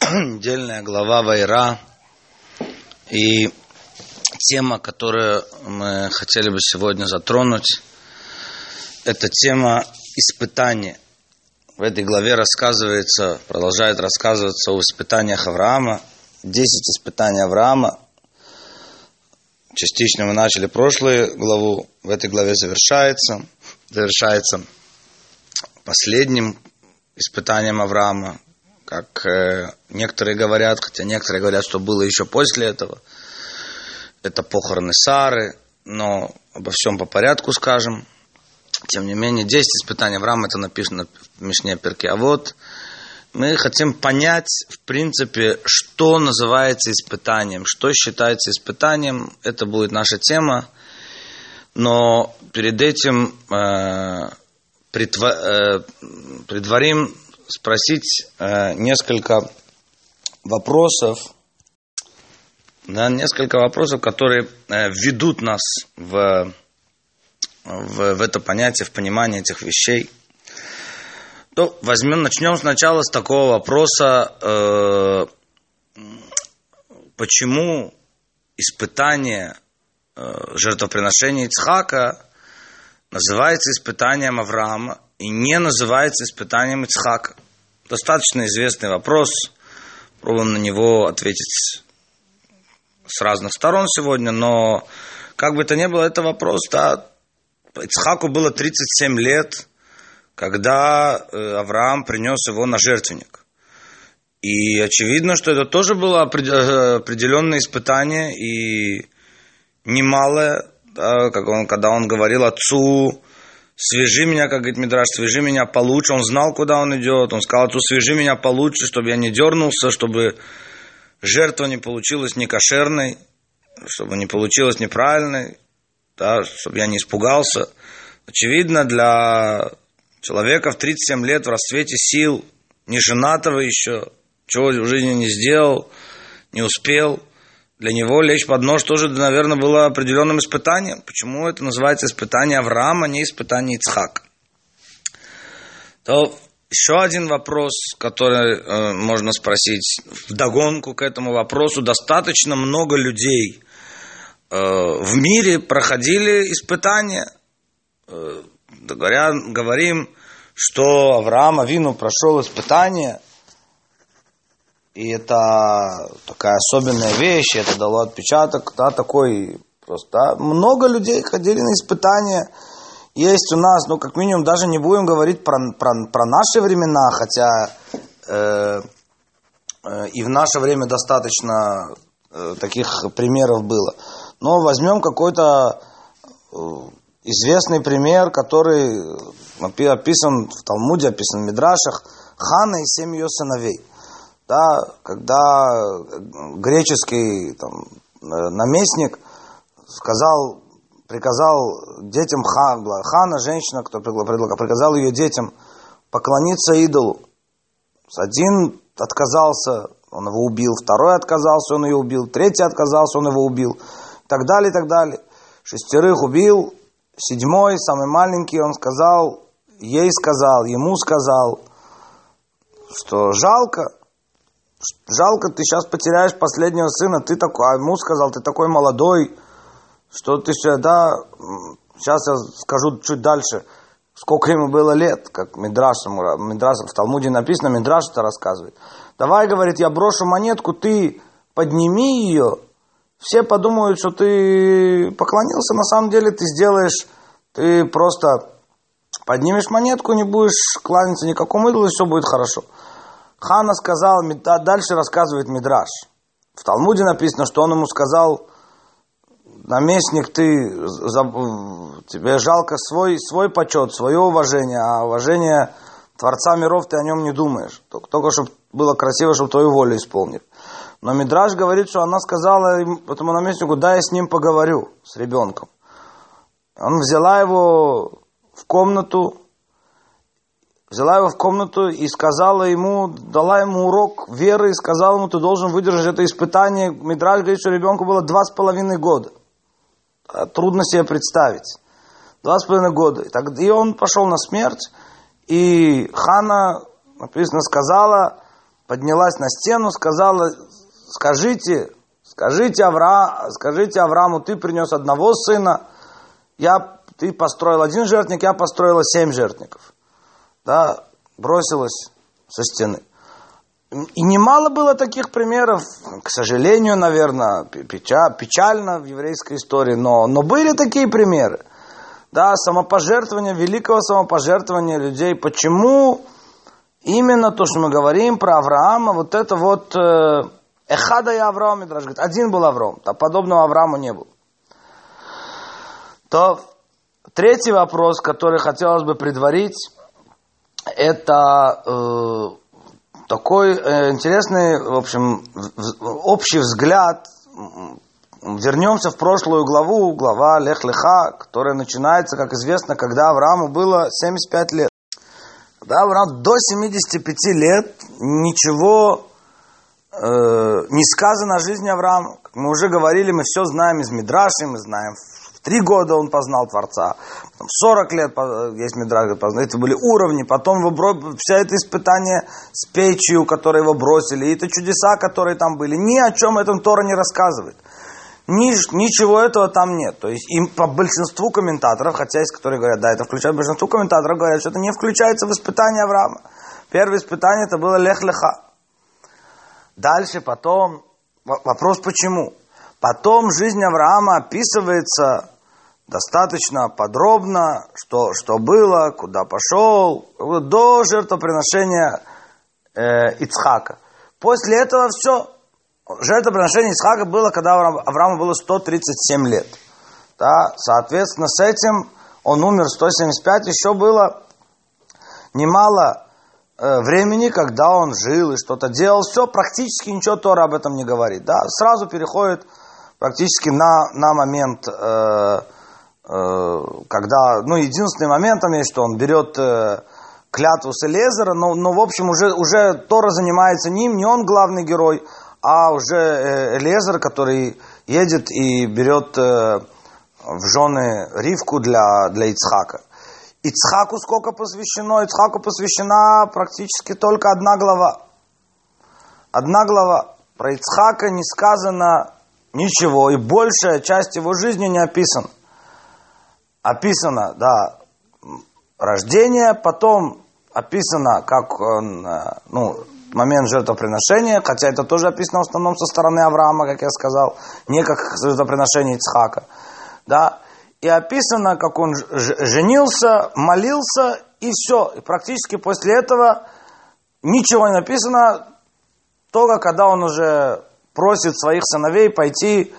недельная глава Вайра. И тема, которую мы хотели бы сегодня затронуть, это тема испытания. В этой главе рассказывается, продолжает рассказываться о испытаниях Авраама. Десять испытаний Авраама. Частично мы начали прошлую главу, в этой главе завершается, завершается последним испытанием Авраама, как э, некоторые говорят, хотя некоторые говорят, что было еще после этого. Это похороны Сары, но обо всем по порядку скажем. Тем не менее, 10 испытаний Авраама, это написано в Мишне Перке. А вот мы хотим понять, в принципе, что называется испытанием, что считается испытанием. Это будет наша тема. Но перед этим э, предва, э, предварим спросить э, несколько вопросов, да, несколько вопросов, которые э, ведут нас в, в, в это понятие, в понимание этих вещей. То возьмем, начнем сначала с такого вопроса, э, почему испытание э, жертвоприношения Ицхака называется испытанием Авраама и не называется испытанием Ицхака. Достаточно известный вопрос. Пробуем на него ответить с разных сторон сегодня, но как бы то ни было, это вопрос, да, Ицхаку было 37 лет, когда э, Авраам принес его на жертвенник. И очевидно, что это тоже было э, определенное испытание и немалое, да, как он, когда он говорил отцу, свяжи меня, как говорит Мидраш, свяжи меня получше. Он знал, куда он идет. Он сказал, отцу, свяжи меня получше, чтобы я не дернулся, чтобы жертва не получилась некошерной, чтобы не получилась неправильной, да, чтобы я не испугался. Очевидно, для человека в 37 лет в расцвете сил, не женатого еще, чего в жизни не сделал, не успел – для него лечь под нож тоже, наверное, было определенным испытанием. Почему это называется испытание Авраама, а не испытание Ицхака? То еще один вопрос, который э, можно спросить в догонку к этому вопросу. Достаточно много людей э, в мире проходили испытания. Э, говоря, говорим, что Авраам Авину прошел испытание – и это такая особенная вещь, это дало отпечаток, да, такой просто. Да. Много людей ходили на испытания. Есть у нас, ну, как минимум, даже не будем говорить про, про, про наши времена, хотя э, э, и в наше время достаточно э, таких примеров было. Но возьмем какой-то э, известный пример, который описан в Талмуде, описан в Мидрашах, Хана и семь ее сыновей – да, когда греческий там, э, наместник сказал, приказал детям хан, хана, женщина, кто предлагал, приказал ее детям поклониться идолу. Один отказался, он его убил, второй отказался, он ее убил, третий отказался, он его убил, и так далее, и так далее. Шестерых убил, седьмой, самый маленький, он сказал, ей сказал, ему сказал, что жалко, жалко, ты сейчас потеряешь последнего сына, ты такой, а ему сказал, ты такой молодой, что ты все, да, сейчас я скажу чуть дальше, сколько ему было лет, как Мидраш, Мидраш в Талмуде написано, Мидраш это рассказывает. Давай, говорит, я брошу монетку, ты подними ее, все подумают, что ты поклонился, на самом деле ты сделаешь, ты просто поднимешь монетку, не будешь кланяться никакому идолу, и все будет хорошо. Хана сказал, дальше рассказывает Мидраш. В Талмуде написано, что он ему сказал, наместник, ты, тебе жалко свой, свой почет, свое уважение, а уважение Творца миров ты о нем не думаешь. Только, только чтобы было красиво, чтобы твою волю исполнили. Но Мидраш говорит, что она сказала этому наместнику, да, я с ним поговорю, с ребенком. Он взяла его в комнату, взяла его в комнату и сказала ему, дала ему урок веры и сказала ему, ты должен выдержать это испытание. Мидраль говорит, что ребенку было два с половиной года. Трудно себе представить. Два с половиной года. И, так, и он пошел на смерть, и Хана, написано, сказала, поднялась на стену, сказала, скажите, скажите, Авра, скажите Аврааму, ты принес одного сына, я, ты построил один жертвник, я построила семь жертвников. Да, бросилась со стены. И немало было таких примеров, к сожалению, наверное, печально в еврейской истории, но, но были такие примеры. Да, самопожертвование, великого самопожертвования людей. Почему именно то, что мы говорим про Авраама, вот это вот э, Эхада и Авраам, Мидраш один был Авраам, а подобного Аврааму не было. То третий вопрос, который хотелось бы предварить, это э, такой э, интересный, в общем, общий взгляд. Вернемся в прошлую главу, глава Лех Леха, которая начинается, как известно, когда Аврааму было 75 лет. Когда Авраам до 75 лет ничего э, не сказано о жизни Авраама. Как мы уже говорили, мы все знаем из Мидраши, мы знаем Три года он познал Творца. Потом 40 лет есть Мидраг познал. Это были уровни. Потом его, вся это испытание с печью, которые его бросили. И это чудеса, которые там были. Ни о чем этом Тора не рассказывает. Ни, ничего этого там нет. То есть им по большинству комментаторов, хотя есть, которые говорят, да, это включает большинство комментаторов, говорят, что это не включается в испытание Авраама. Первое испытание это было лех-леха. Дальше, потом, вопрос почему? Потом жизнь Авраама описывается достаточно подробно, что, что было, куда пошел, до жертвоприношения э, Ицхака. После этого все. Жертвоприношение Ицхака было, когда Аврааму было 137 лет. Да, соответственно, с этим он умер 175, еще было немало э, времени, когда он жил и что-то делал. Все, практически ничего Тора об этом не говорит. Да, сразу переходит практически на, на момент э, когда, ну, единственный момент там есть, что он берет э, клятву с Элезера, но, но, в общем, уже, уже Тора занимается ним, не он главный герой, а уже э, Элезер, который едет и берет в жены Ривку для, для Ицхака. Ицхаку сколько посвящено? Ицхаку посвящена практически только одна глава. Одна глава. Про Ицхака не сказано ничего, и большая часть его жизни не описана описано, да, рождение, потом описано, как он, э, ну, момент жертвоприношения, хотя это тоже описано в основном со стороны Авраама, как я сказал, не как жертвоприношение Ицхака, да, и описано, как он женился, молился, и все, и практически после этого ничего не написано, только когда он уже просит своих сыновей пойти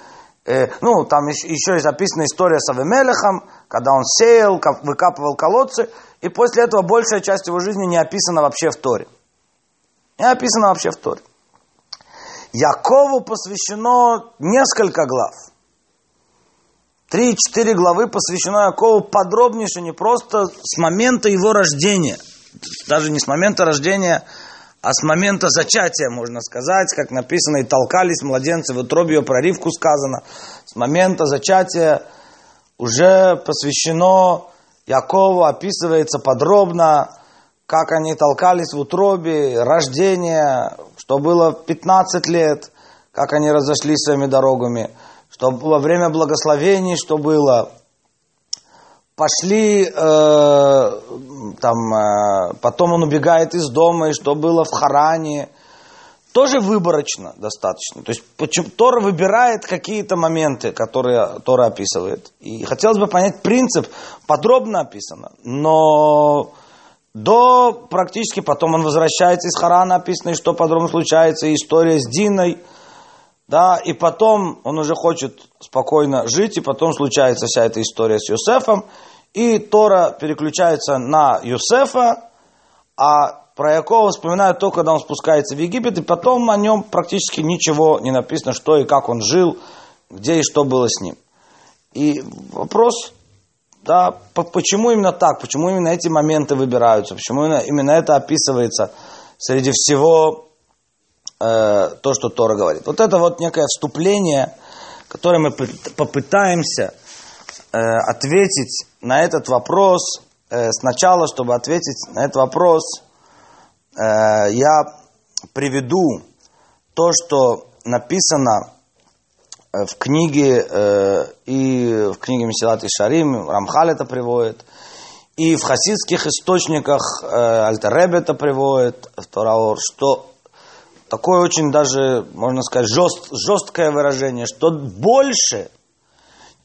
Э, ну, там еще, еще есть описана история с Авимелехом, когда он сеял, выкапывал колодцы, и после этого большая часть его жизни не описана вообще в Торе. Не описана вообще в Торе. Якову посвящено несколько глав. Три-четыре главы посвящено Якову подробнейше, не просто с момента его рождения, даже не с момента рождения а с момента зачатия, можно сказать, как написано, и толкались младенцы в утробе, про Ривку сказано, с момента зачатия уже посвящено Якову, описывается подробно, как они толкались в утробе, рождение, что было в 15 лет, как они разошлись своими дорогами, что было время благословений, что было – пошли, э, там, э, потом он убегает из дома, и что было в Харане, тоже выборочно достаточно. То есть почему, Тора выбирает какие-то моменты, которые Тора описывает. И хотелось бы понять принцип, подробно описано, но до практически потом он возвращается из Харана, описано, и что подробно случается, и история с Диной, да, и потом он уже хочет спокойно жить, и потом случается вся эта история с Юсефом, и Тора переключается на Юсефа, а про Якова вспоминают только, когда он спускается в Египет, и потом о нем практически ничего не написано, что и как он жил, где и что было с ним. И вопрос, да, почему именно так, почему именно эти моменты выбираются, почему именно, именно это описывается среди всего э, то, что Тора говорит. Вот это вот некое вступление, которое мы попытаемся э, ответить на этот вопрос, э, сначала, чтобы ответить на этот вопрос, я приведу то, что написано в книге и в книге Месилат и Шарим, Рамхаль это приводит, и в хасидских источниках э, это приводит, Тораор, что такое очень даже, можно сказать, жест, жесткое выражение, что больше,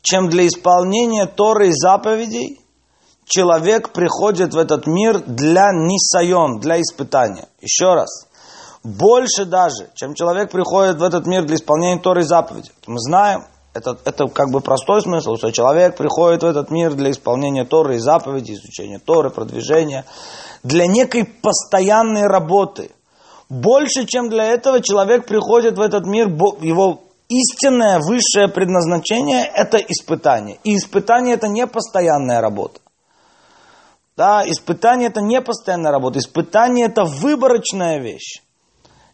чем для исполнения Торы и заповедей, человек приходит в этот мир для нисайон, для испытания. Еще раз. Больше даже, чем человек приходит в этот мир для исполнения Торы и заповедей. Мы знаем, это, это как бы простой смысл, что человек приходит в этот мир для исполнения Торы и заповедей, изучения Торы, продвижения, для некой постоянной работы. Больше, чем для этого, человек приходит в этот мир, его истинное высшее предназначение – это испытание. И испытание – это не постоянная работа. Да, испытание это не постоянная работа, испытание это выборочная вещь.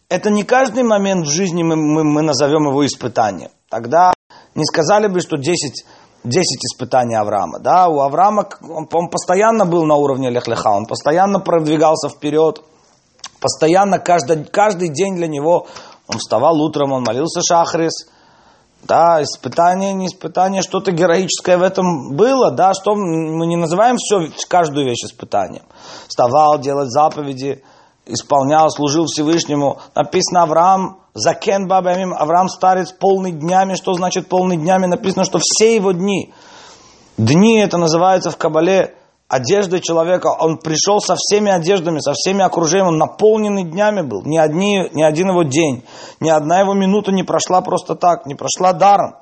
Это не каждый момент в жизни мы, мы, мы назовем его испытанием. Тогда не сказали бы, что 10, 10 испытаний Авраама. Да, у Авраама он, он постоянно был на уровне Лехлеха, он постоянно продвигался вперед, постоянно каждый, каждый день для него он вставал утром, он молился Шахрис, да, испытание, не испытание, что-то героическое в этом было, да, что мы не называем все, каждую вещь испытанием. Вставал, делать заповеди, исполнял, служил Всевышнему. Написано Авраам, Закен Бабамим, Авраам старец полный днями. Что значит полный днями? Написано, что все его дни. Дни это называется в Кабале одежда человека, он пришел со всеми одеждами, со всеми окружением, он наполненный днями был. Ни, одни, ни один его день, ни одна его минута не прошла просто так, не прошла даром.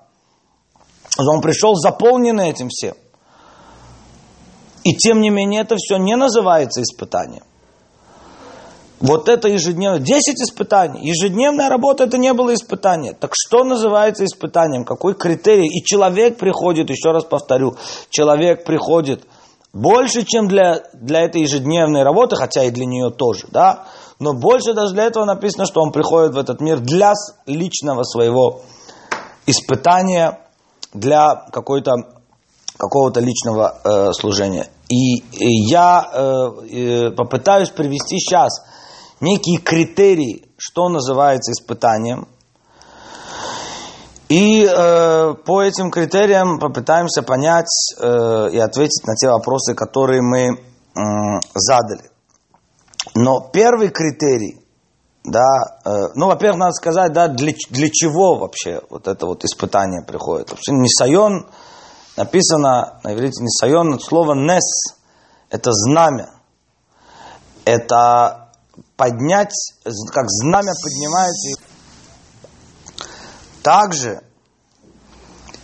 Он пришел заполненный этим всем. И тем не менее это все не называется испытанием. Вот это ежедневно. Десять испытаний. Ежедневная работа это не было испытание. Так что называется испытанием? Какой критерий? И человек приходит, еще раз повторю, человек приходит – больше, чем для, для этой ежедневной работы, хотя и для нее тоже, да, но больше даже для этого написано, что он приходит в этот мир для личного своего испытания, для какой-то какого-то личного э, служения. И, и я э, э, попытаюсь привести сейчас некие критерии, что называется испытанием, и э, по этим критериям попытаемся понять э, и ответить на те вопросы, которые мы э, задали. Но первый критерий, да, э, ну, во-первых, надо сказать, да, для, для чего вообще вот это вот испытание приходит. Вообще Нисайон, написано на иврите Нисайон, слово Нес, это знамя. Это поднять, как знамя поднимается также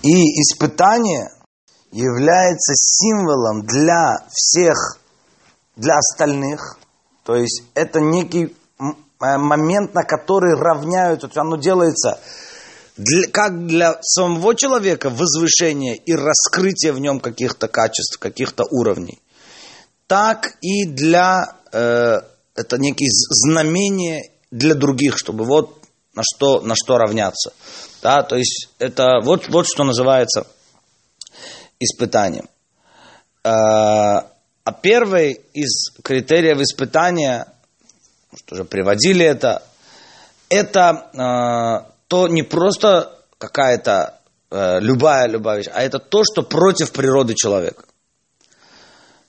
и испытание является символом для всех, для остальных. То есть это некий э, момент, на который равняются, оно делается для, как для самого человека возвышение и раскрытие в нем каких-то качеств, каких-то уровней, так и для э, это некие знамения для других, чтобы вот на что, на что равняться. Да, то есть это вот, вот что называется испытанием. А, а первый из критериев испытания, что же приводили это, это э, то не просто какая-то э, любая любая вещь, а это то, что против природы человека.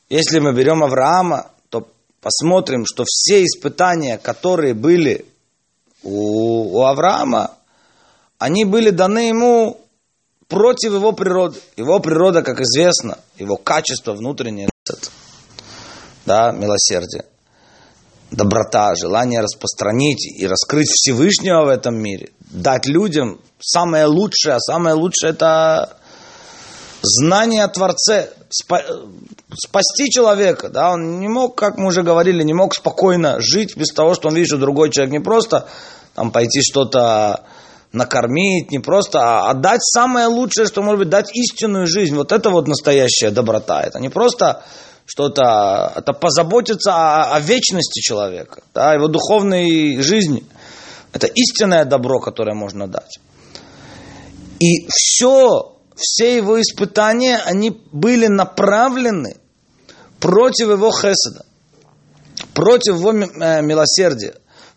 Если мы берем Авраама, то посмотрим, что все испытания, которые были у, у Авраама, они были даны ему против его природы. Его природа, как известно, его качество внутреннее, да, милосердие, доброта, желание распространить и раскрыть Всевышнего в этом мире, дать людям самое лучшее, а самое лучшее это знание о Творце, спасти человека, да, он не мог, как мы уже говорили, не мог спокойно жить без того, что он видит, что другой человек не просто там пойти что-то накормить, не просто, а отдать самое лучшее, что может быть, дать истинную жизнь. Вот это вот настоящая доброта. Это не просто что-то, это позаботиться о, о вечности человека, да, его духовной жизни. Это истинное добро, которое можно дать. И все, все его испытания, они были направлены против его хеседа, против его э, милосердия.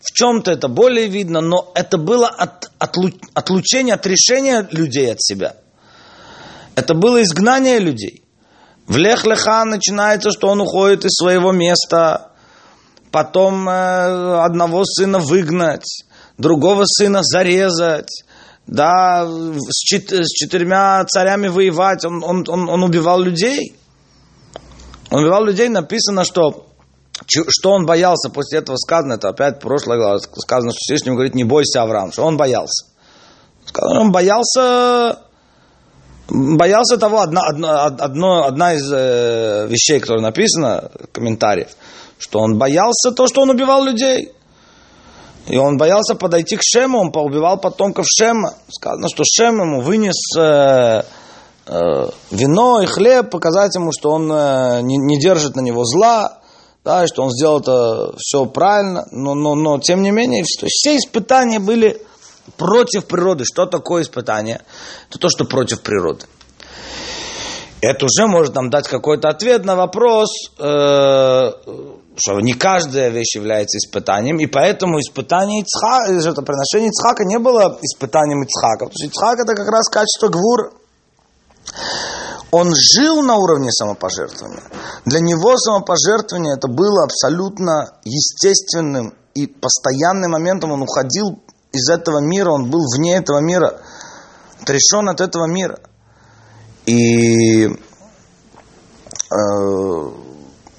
В чем-то это более видно, но это было от, отлучение, отрешение людей от себя. Это было изгнание людей. В Лех-Леха начинается, что он уходит из своего места, потом э, одного сына выгнать, другого сына зарезать, да, с, чет, с четырьмя царями воевать, он, он, он, он убивал людей. Он убивал людей, написано, что что он боялся после этого сказано, это опять прошлое глава, сказано, что Всевышний говорит, не бойся, Авраам, что он боялся. Он боялся, боялся того, одна, одно, одна из э, вещей, которая написана, комментариев, что он боялся то, что он убивал людей. И он боялся подойти к Шему, он поубивал потомков Шема. Сказано, что Шем ему вынес э, э, вино и хлеб, показать ему, что он не, не держит на него зла, да, что он сделал это все правильно, но, но, но тем не менее, все испытания были против природы. Что такое испытание? Это то, что против природы. Это уже может нам дать какой-то ответ на вопрос, э, что не каждая вещь является испытанием, и поэтому испытание Ицхака, жертвоприношение Ицхака не было испытанием Ицхака, потому что Ицхак это как раз качество гвур. Он жил на уровне самопожертвования. Для него самопожертвование это было абсолютно естественным и постоянным моментом. Он уходил из этого мира, он был вне этого мира, отрешен от этого мира. И э,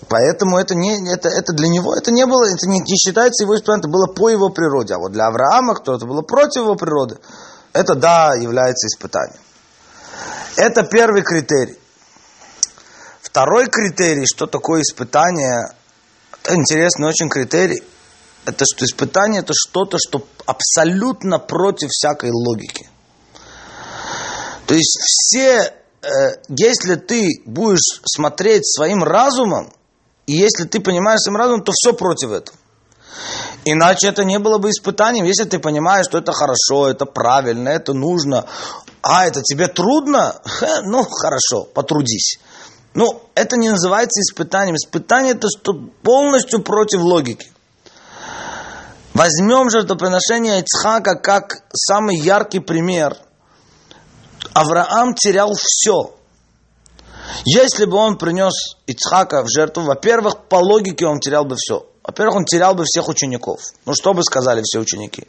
поэтому это, не, это, это для него это не было, это не, не считается его испытанием, это было по его природе. А вот для Авраама, кто это было против его природы, это да, является испытанием. Это первый критерий. Второй критерий, что такое испытание, это интересный очень критерий. Это что испытание это что-то, что абсолютно против всякой логики. То есть все Э, если ты будешь смотреть своим разумом, и если ты понимаешь своим разумом, то все против этого. Иначе это не было бы испытанием. Если ты понимаешь, что это хорошо, это правильно, это нужно, а это тебе трудно, Ха, ну хорошо, потрудись. Ну, это не называется испытанием. Испытание это что полностью против логики. Возьмем жертвоприношение Ицхака как самый яркий пример – Авраам терял все. Если бы он принес Ицхака в жертву, во-первых, по логике он терял бы все. Во-первых, он терял бы всех учеников. Ну, что бы сказали все ученики?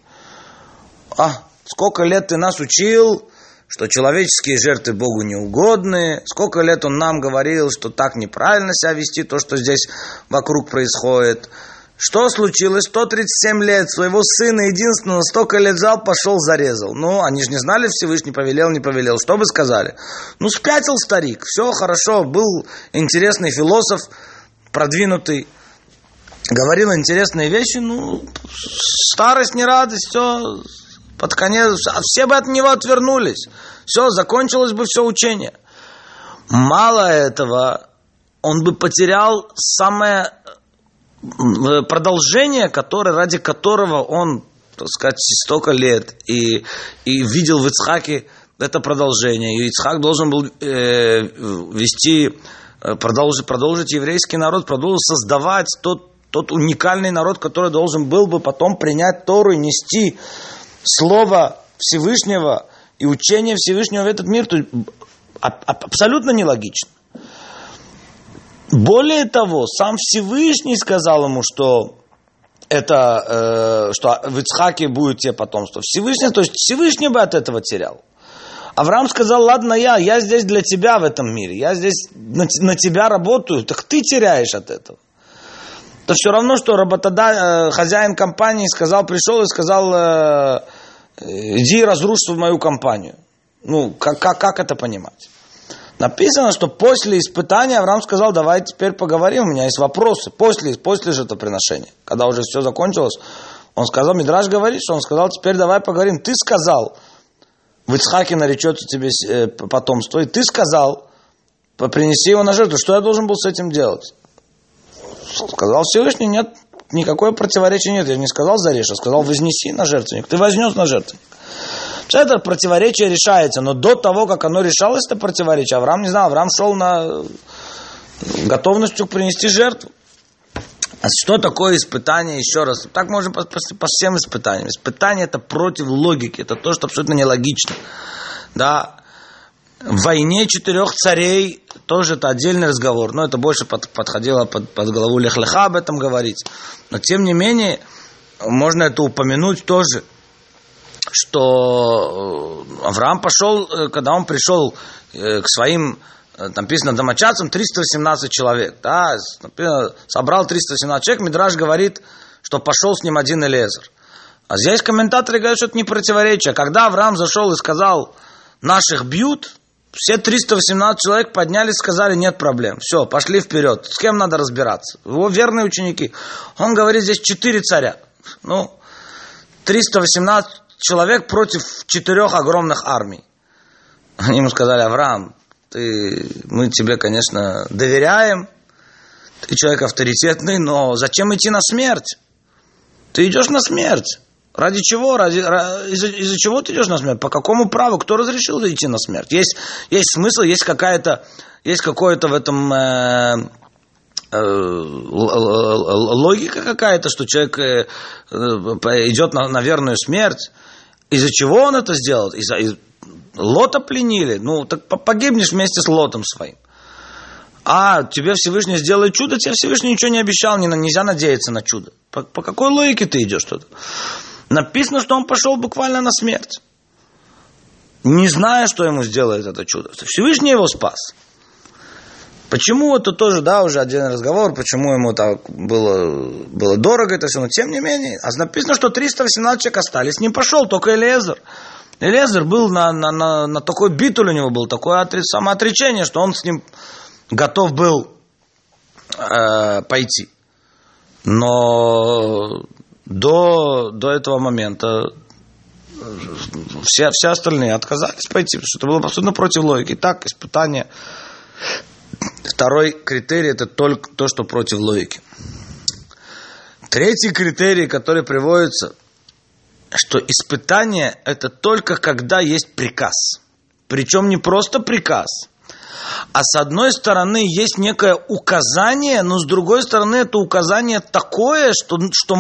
А, сколько лет ты нас учил, что человеческие жертвы Богу не угодны. Сколько лет он нам говорил, что так неправильно себя вести, то, что здесь вокруг происходит. Что случилось? 137 лет своего сына единственного столько лет взял, пошел, зарезал. Ну, они же не знали Всевышний, повелел, не повелел. Что бы сказали? Ну, спятил старик. Все хорошо, был интересный философ, продвинутый. Говорил интересные вещи. Ну, старость, не радость, все под конец. Все бы от него отвернулись. Все, закончилось бы все учение. Мало этого, он бы потерял самое продолжение, которое, ради которого он, так сказать, столько лет и, и видел в Ицхаке это продолжение. И Ицхак должен был э, вести, э, продолжить, продолжить еврейский народ, продолжить создавать тот, тот уникальный народ, который должен был бы потом принять Тору и нести Слово Всевышнего и учение Всевышнего в этот мир. То есть, абсолютно нелогично. Более того, сам Всевышний сказал ему, что это, э, что в Ицхаке будет тебе потомство. Всевышний, то есть Всевышний бы от этого терял. Авраам сказал, ладно, я, я здесь для тебя в этом мире, я здесь на, на тебя работаю, так ты теряешь от этого. Это все равно, что работода, э, хозяин компании сказал, пришел и сказал, э, иди разрушь мою компанию. Ну, как, как, как это понимать? Написано, что после испытания Авраам сказал, давай теперь поговорим, у меня есть вопросы. После, после жертвоприношения, когда уже все закончилось, он сказал, Мидраж говорит, что он сказал, теперь давай поговорим. Ты сказал, в Ицхаке наречется тебе э, потомство, и ты сказал, принеси его на жертву. Что я должен был с этим делать? Сказал Всевышний, нет, никакое противоречия нет. Я не сказал зарежь, а сказал вознеси на жертвенник. Ты вознес на жертвенник. Это противоречие решается, но до того, как оно решалось, это противоречие, Авраам не знал, Авраам шел на готовностью принести жертву. А что такое испытание, еще раз? Так можно по, по, по всем испытаниям. Испытание это против логики, это то, что абсолютно нелогично. Да, в войне четырех царей тоже это отдельный разговор, но это больше под, подходило под, под голову Лехлеха об этом говорить. Но тем не менее, можно это упомянуть тоже, что э, Авраам пошел, э, когда он пришел э, к своим, там написано, домочадцам, 318 человек. Да, собрал 318 человек, Мидраж говорит, что пошел с ним один Элезер. А здесь комментаторы говорят, что это не противоречие. Когда Авраам зашел и сказал, наших бьют, все 318 человек поднялись, сказали, нет проблем. Все, пошли вперед. С кем надо разбираться? Его верные ученики. Он говорит, здесь четыре царя. Ну, 318 человек против четырех огромных армий. Они ему сказали, Авраам, ты, мы тебе, конечно, доверяем, ты человек авторитетный, но зачем идти на смерть? Ты идешь на смерть. Ради чего? Ради, из-за, из-за чего ты идешь на смерть? По какому праву? Кто разрешил идти на смерть? Есть, есть смысл, есть какая-то, есть какое-то в этом э, э, логика какая-то, что человек э, идет на, на верную смерть. Из-за чего он это сделал? Из-за из, Лота пленили. Ну, так погибнешь вместе с Лотом своим. А тебе Всевышний сделает чудо, тебе Всевышний ничего не обещал, не, нельзя надеяться на чудо. По, по какой логике ты идешь туда? Написано, что он пошел буквально на смерть. Не зная, что ему сделает это чудо. Всевышний его спас. Почему это тоже, да, уже отдельный разговор, почему ему так было, было дорого это все, но тем не менее. А написано, что 318 человек остались, ним пошел только Элезер. Элезер был на, на, на, на такой битуль у него был, такое самоотречение, что он с ним готов был э, пойти. Но до, до этого момента все, все остальные отказались пойти, потому что это было абсолютно против логики. Так, испытание. Второй критерий – это только то, что против логики. Третий критерий, который приводится, что испытание – это только когда есть приказ. Причем не просто приказ, а с одной стороны есть некое указание, но с другой стороны это указание такое, что, что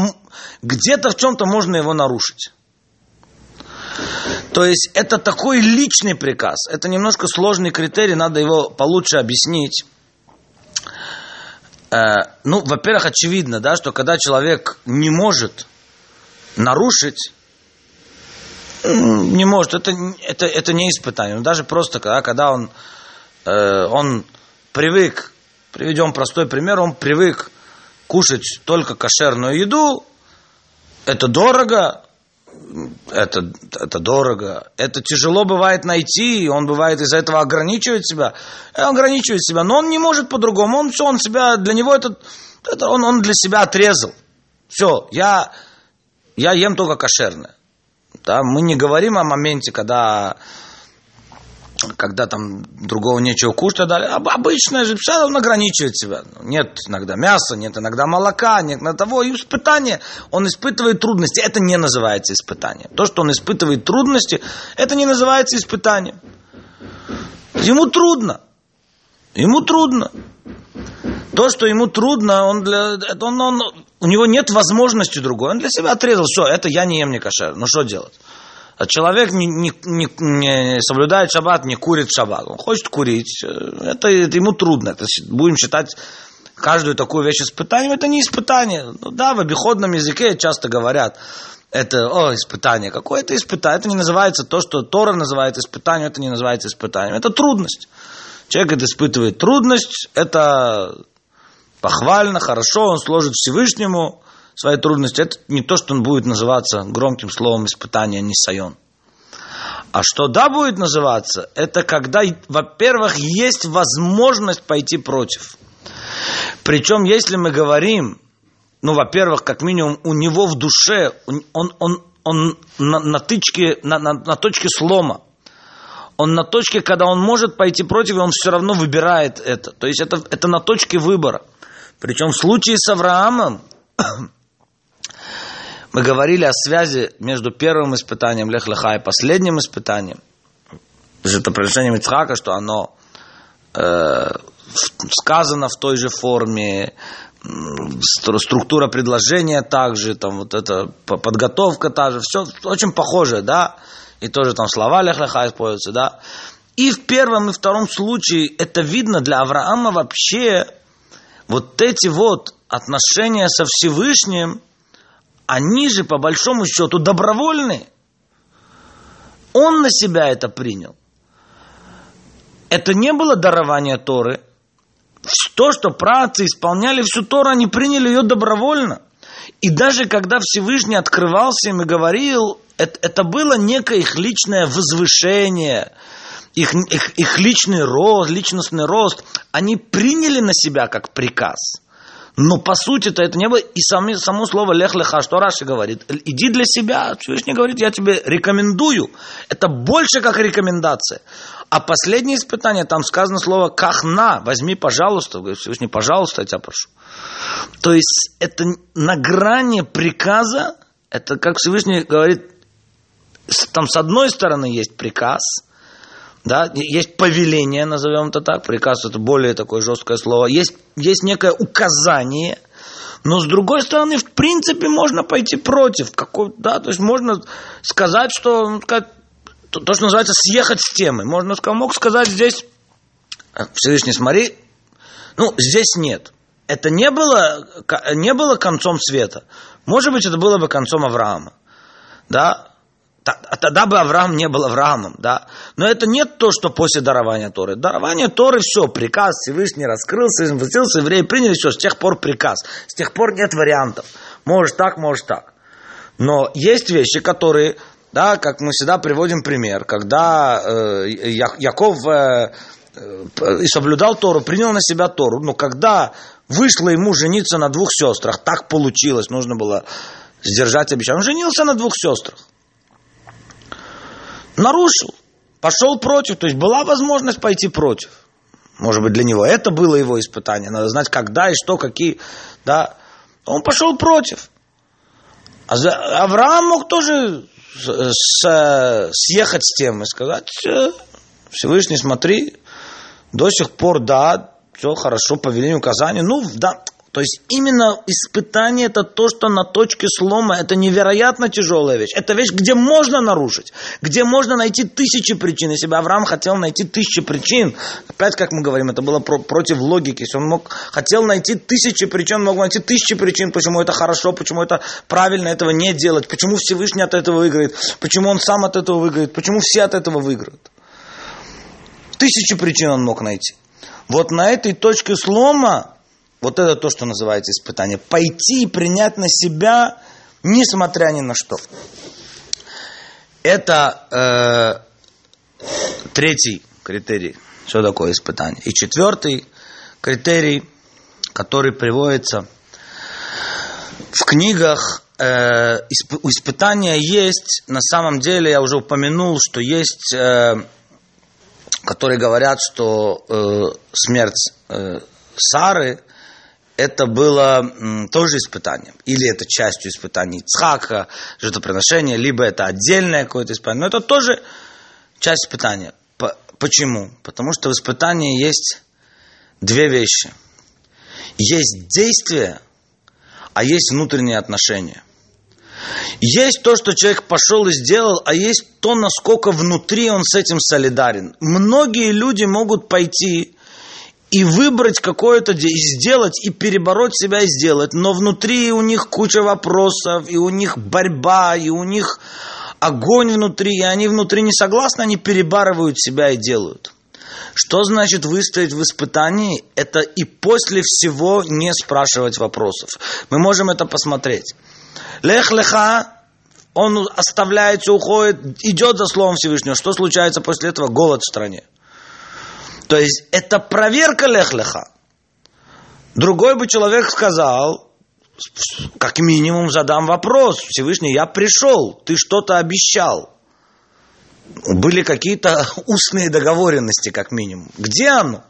где-то в чем-то можно его нарушить. То есть это такой личный приказ. Это немножко сложный критерий, надо его получше объяснить. Э, ну, во-первых, очевидно, да, что когда человек не может нарушить, не может, это, это, это не испытание. Но даже просто, когда, когда он Э, он привык, приведем простой пример, он привык кушать только кошерную еду, это дорого, это, это дорого, это тяжело бывает найти, он бывает из-за этого ограничивает себя, он ограничивает себя, но он не может по-другому, он все, он себя, для него это, это он, он для себя отрезал. Все, я, я ем только кошерное. Да, мы не говорим о моменте, когда когда там другого нечего кушать, дали. Обычная же пища, он ограничивает себя. Нет иногда мяса, нет иногда молока, нет на того. И испытание, он испытывает трудности. Это не называется испытание. То, что он испытывает трудности, это не называется испытанием. Ему трудно. Ему трудно. То, что ему трудно, он для, он, он, у него нет возможности другой. Он для себя отрезал. Все, это я не ем не кошер. Ну что делать? Человек не, не, не, не соблюдает шаббат, не курит шаббат. Он хочет курить. Это, это ему трудно. Это будем считать каждую такую вещь испытанием. Это не испытание. Ну, да, в обиходном языке часто говорят, это о, испытание. Какое это испытание? Это не называется то, что Тора называет испытанием, это не называется испытанием. Это трудность. Человек это испытывает трудность, это похвально, хорошо, он служит Всевышнему, свои трудности, это не то, что он будет называться громким словом испытания Нисайон. А что да будет называться, это когда, во-первых, есть возможность пойти против. Причем, если мы говорим, ну, во-первых, как минимум, у него в душе, он, он, он на, на, тычке, на, на, на точке слома. Он на точке, когда он может пойти против, и он все равно выбирает это. То есть это, это на точке выбора. Причем в случае с Авраамом, мы говорили о связи между первым испытанием Лех-Леха и последним испытанием. Это предложение Ицхака, что оно э, сказано в той же форме, структура предложения также, там вот эта подготовка та же, все очень похоже, да, и тоже там слова лех-леха используются, да. И в первом и втором случае это видно для Авраама вообще вот эти вот отношения со Всевышним, они же по большому счету добровольные. Он на себя это принял. Это не было дарование Торы. То, что працы исполняли всю Тору, они приняли ее добровольно. И даже когда Всевышний открывался им и говорил, это, это было некое их личное возвышение, их, их, их личный рост, личностный рост, они приняли на себя как приказ – но по сути-то это не было. И сами, само слово лех леха, что Раши говорит, иди для себя. Всевышний говорит, я тебе рекомендую. Это больше как рекомендация. А последнее испытание, там сказано слово кахна, возьми, пожалуйста. Всевышний, пожалуйста, я тебя прошу. То есть это на грани приказа, это как Всевышний говорит, там с одной стороны есть приказ – да, есть повеление, назовем это так, приказ это более такое жесткое слово, есть, есть некое указание, но с другой стороны, в принципе, можно пойти против, какой, да, то есть можно сказать, что, ну, сказать, то, то, что называется, съехать с темы. Можно мог сказать здесь, «А, Всевышний, смотри, ну, здесь нет. Это не было, не было концом света. Может быть, это было бы концом Авраама. Да, тогда бы Авраам не был Авраамом, да. Но это не то, что после дарования Торы. Дарование Торы, все, приказ Всевышний раскрылся, возвратился, евреи приняли, все, с тех пор приказ. С тех пор нет вариантов. Может так, может так. Но есть вещи, которые, да, как мы всегда приводим пример, когда э, Яков э, э, соблюдал Тору, принял на себя Тору, но когда вышло ему жениться на двух сестрах, так получилось, нужно было сдержать обещание. Он женился на двух сестрах нарушил, пошел против. То есть была возможность пойти против. Может быть, для него это было его испытание. Надо знать, когда и что, какие. Да. Он пошел против. А Авраам мог тоже съехать с тем и сказать, Всевышний, смотри, до сих пор, да, все хорошо, по велению указания. Ну, да, то есть именно испытание это то, что на точке слома, это невероятно тяжелая вещь. Это вещь, где можно нарушить, где можно найти тысячи причин. Если бы Авраам хотел найти тысячи причин, опять как мы говорим, это было про, против логики. Если он мог, хотел найти тысячи причин, мог найти тысячи причин, почему это хорошо, почему это правильно этого не делать, почему Всевышний от этого выиграет, почему он сам от этого выиграет, почему все от этого выиграют. Тысячи причин он мог найти. Вот на этой точке слома вот это то, что называется испытание. Пойти и принять на себя, несмотря ни на что. Это э, третий критерий, что такое испытание. И четвертый критерий, который приводится в книгах, э, испытания есть, на самом деле, я уже упомянул, что есть, э, которые говорят, что э, смерть э, Сары это было тоже испытанием. Или это частью испытаний Ицхака, жертвоприношения, либо это отдельное какое-то испытание. Но это тоже часть испытания. Почему? Потому что в испытании есть две вещи. Есть действие, а есть внутренние отношения. Есть то, что человек пошел и сделал, а есть то, насколько внутри он с этим солидарен. Многие люди могут пойти и выбрать какое-то, и сделать, и перебороть себя, и сделать. Но внутри у них куча вопросов, и у них борьба, и у них огонь внутри, и они внутри не согласны, они перебарывают себя и делают. Что значит выстоять в испытании? Это и после всего не спрашивать вопросов. Мы можем это посмотреть. Лех леха, он оставляется, уходит, идет за Словом Всевышнего. Что случается после этого? Голод в стране. То есть это проверка лехлеха. Другой бы человек сказал, как минимум задам вопрос, Всевышний, я пришел, ты что-то обещал. Были какие-то устные договоренности, как минимум. Где оно?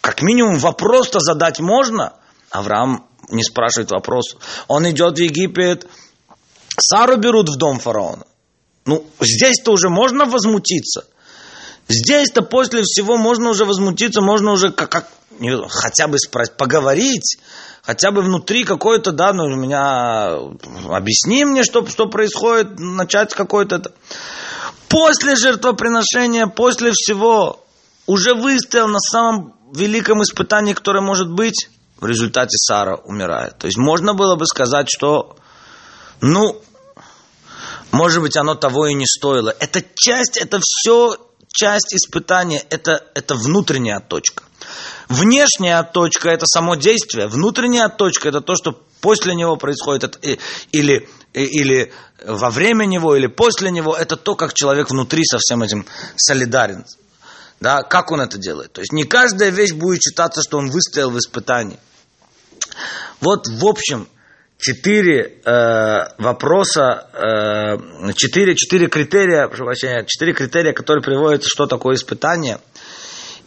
Как минимум вопрос-то задать можно. Авраам не спрашивает вопрос. Он идет в Египет, Сару берут в дом фараона. Ну, здесь-то уже можно возмутиться – Здесь-то после всего можно уже возмутиться, можно уже как, как хотя бы спросить, поговорить, хотя бы внутри какой-то, да, ну, у меня, объясни мне, что, что происходит, начать какой-то... После жертвоприношения, после всего, уже выстоял на самом великом испытании, которое может быть, в результате Сара умирает. То есть можно было бы сказать, что, ну, может быть, оно того и не стоило. Это часть, это все часть испытания, это, это внутренняя точка. Внешняя точка – это само действие. Внутренняя точка – это то, что после него происходит, или, или во время него, или после него. Это то, как человек внутри со всем этим солидарен. Да, как он это делает. То есть не каждая вещь будет считаться, что он выстоял в испытании. Вот, в общем, четыре э, вопроса, э, четыре, четыре критерия, прошу прощения, четыре критерия, которые приводят, что такое испытание.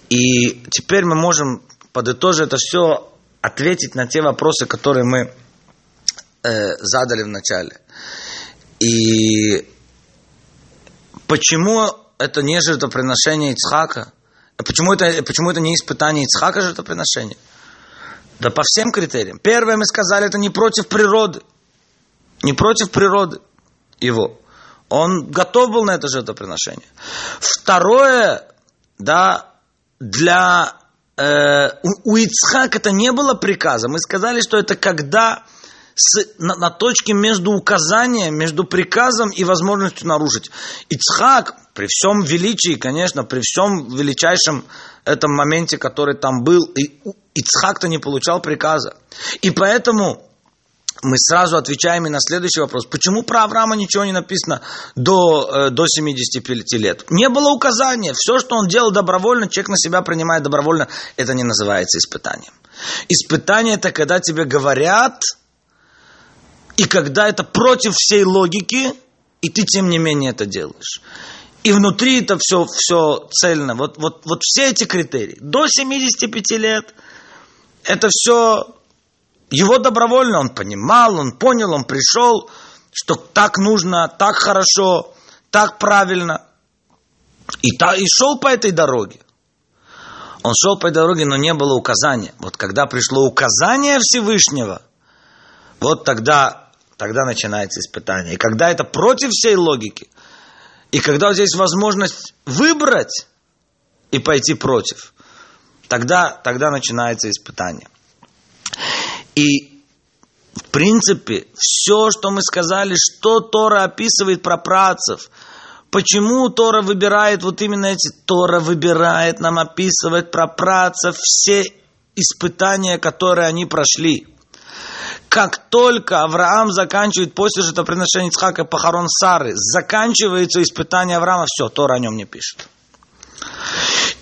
И теперь мы можем, подытожить это все, ответить на те вопросы, которые мы э, задали в начале. И почему это не жертвоприношение Ицхака. Почему это, почему это не испытание Ицхака жертвоприношение? Да по всем критериям. Первое мы сказали, это не против природы. Не против природы его. Он готов был на это жертвоприношение. Второе, да, для... Э, у, у Ицхака это не было приказа. Мы сказали, что это когда с, на, на точке между указанием, между приказом и возможностью нарушить. Ицхак, при всем величии, конечно, при всем величайшем этом моменте, который там был, и Ицхак-то не получал приказа. И поэтому мы сразу отвечаем и на следующий вопрос. Почему про Авраама ничего не написано до, э, до 75 лет? Не было указания. Все, что он делал добровольно, человек на себя принимает добровольно, это не называется испытанием. Испытание это когда тебе говорят, и когда это против всей логики, и ты тем не менее это делаешь. И внутри это все, все цельно. Вот, вот, вот все эти критерии. До 75 лет это все его добровольно, он понимал, он понял, он пришел, что так нужно, так хорошо, так правильно. И, та, и шел по этой дороге. Он шел по этой дороге, но не было указания. Вот когда пришло указание Всевышнего, вот тогда, тогда начинается испытание. И когда это против всей логики – и когда есть возможность выбрать и пойти против, тогда, тогда начинается испытание. И в принципе, все, что мы сказали, что Тора описывает про працев, почему Тора выбирает вот именно эти, Тора выбирает нам описывать про працев все испытания, которые они прошли как только Авраам заканчивает после жертвоприношения Ицхака похорон Сары, заканчивается испытание Авраама, все, Тора о нем не пишет.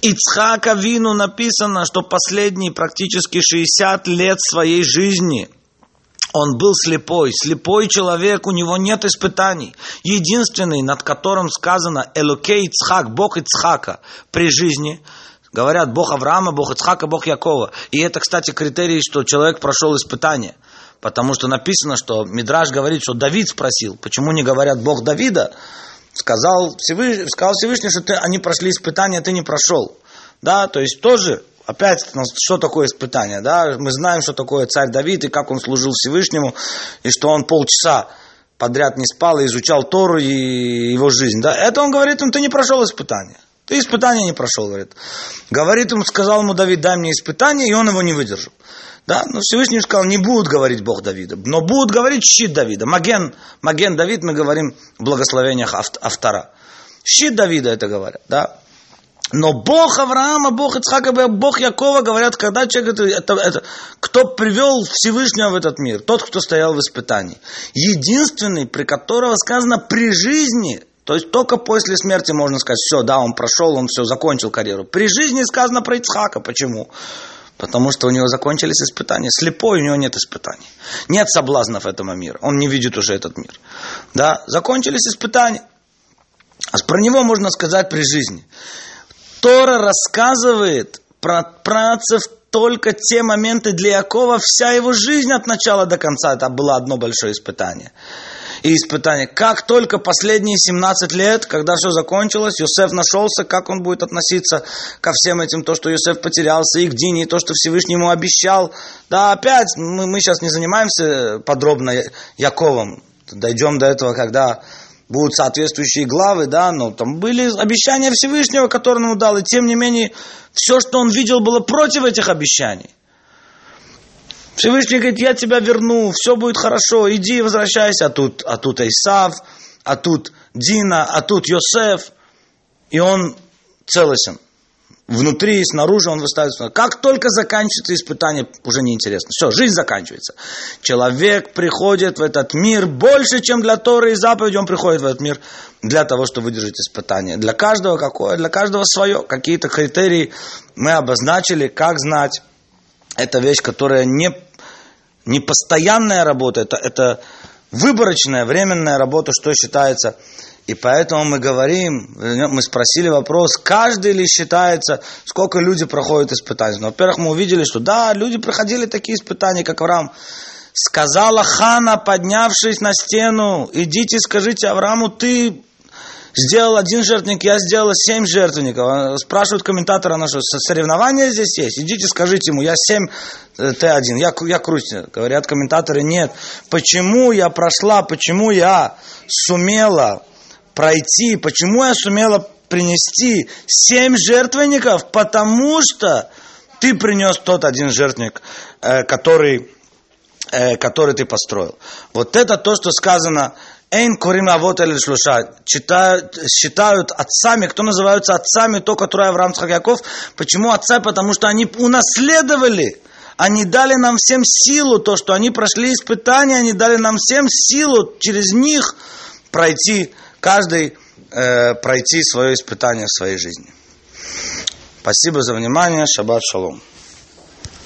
Ицхака Вину написано, что последние практически 60 лет своей жизни он был слепой. Слепой человек, у него нет испытаний. Единственный, над которым сказано Элокей Ицхак, Бог Ицхака при жизни, говорят Бог Авраама, Бог Ицхака, Бог Якова. И это, кстати, критерий, что человек прошел испытание – Потому что написано, что Мидраж говорит, что Давид спросил, почему не говорят Бог Давида, сказал Всевышний, сказал Всевышний, что ты, они прошли испытания, ты не прошел. Да, то есть тоже, опять, что такое испытание, да, мы знаем, что такое царь Давид, и как он служил Всевышнему, и что он полчаса подряд не спал и изучал Тору и его жизнь, да, это он говорит, ну, ты не прошел испытание. Ты испытание не прошел, говорит. Говорит ему, сказал ему Давид, дай мне испытание, и он его не выдержал. Да, но Всевышний сказал, не будут говорить Бог Давида, но будут говорить щит Давида. Маген, маген Давид, мы говорим в благословениях автора. Щит Давида это говорят, да. Но Бог Авраама, Бог Ицхака, Бог Якова говорят, когда человек, это, это, это, кто привел Всевышнего в этот мир, тот, кто стоял в испытании. Единственный, при которого сказано при жизни, то есть только после смерти можно сказать, все, да, он прошел, он все, закончил карьеру. При жизни сказано про Ицхака. Почему? Потому что у него закончились испытания. Слепой у него нет испытаний. Нет соблазнов этого мира. Он не видит уже этот мир. Да, закончились испытания. А про него можно сказать при жизни. Тора рассказывает про працев только те моменты для Якова, вся его жизнь от начала до конца, это было одно большое испытание. И испытания. Как только последние 17 лет, когда все закончилось, Йосеф нашелся, как он будет относиться ко всем этим, то, что Йосеф потерялся, и к Дине, и то, что Всевышний ему обещал. Да, опять, мы, мы сейчас не занимаемся подробно Яковом. Дойдем до этого, когда будут соответствующие главы, да, но там были обещания Всевышнего, которые он дал, и тем не менее, все, что он видел, было против этих обещаний. Всевышний говорит, я тебя верну, все будет хорошо, иди возвращайся. А тут, а тут Исав, а тут Дина, а тут Йосеф. И он целостен. Внутри и снаружи он выставится. Как только заканчивается испытание, уже неинтересно. Все, жизнь заканчивается. Человек приходит в этот мир больше, чем для Торы и заповеди. Он приходит в этот мир для того, чтобы выдержать испытание. Для каждого какое? Для каждого свое. Какие-то критерии мы обозначили, как знать. Это вещь, которая не не постоянная работа, это, это выборочная, временная работа, что считается. И поэтому мы говорим, мы спросили вопрос, каждый ли считается, сколько люди проходят испытания. Ну, во-первых, мы увидели, что да, люди проходили такие испытания, как Авраам. Сказала Хана, поднявшись на стену, идите скажите Аврааму, ты сделал один жертвенник, я сделала семь жертвенников. Спрашивают комментатора нашего, соревнования здесь есть? Идите, скажите ему, я семь, э, ты один. Я, я крутин. Говорят комментаторы, нет. Почему я прошла, почему я сумела пройти, почему я сумела принести семь жертвенников? Потому что ты принес тот один жертвенник, э, который, э, который ты построил. Вот это то, что сказано Эйн корим авот эль шлуша. Считают отцами, кто называются отцами, то, которое Авраам Цхак Яков. Почему отца? Потому что они унаследовали. Они дали нам всем силу, то, что они прошли испытания, они дали нам всем силу через них пройти, каждый э, пройти свое испытание в своей жизни. Спасибо за внимание. Шаббат шалом.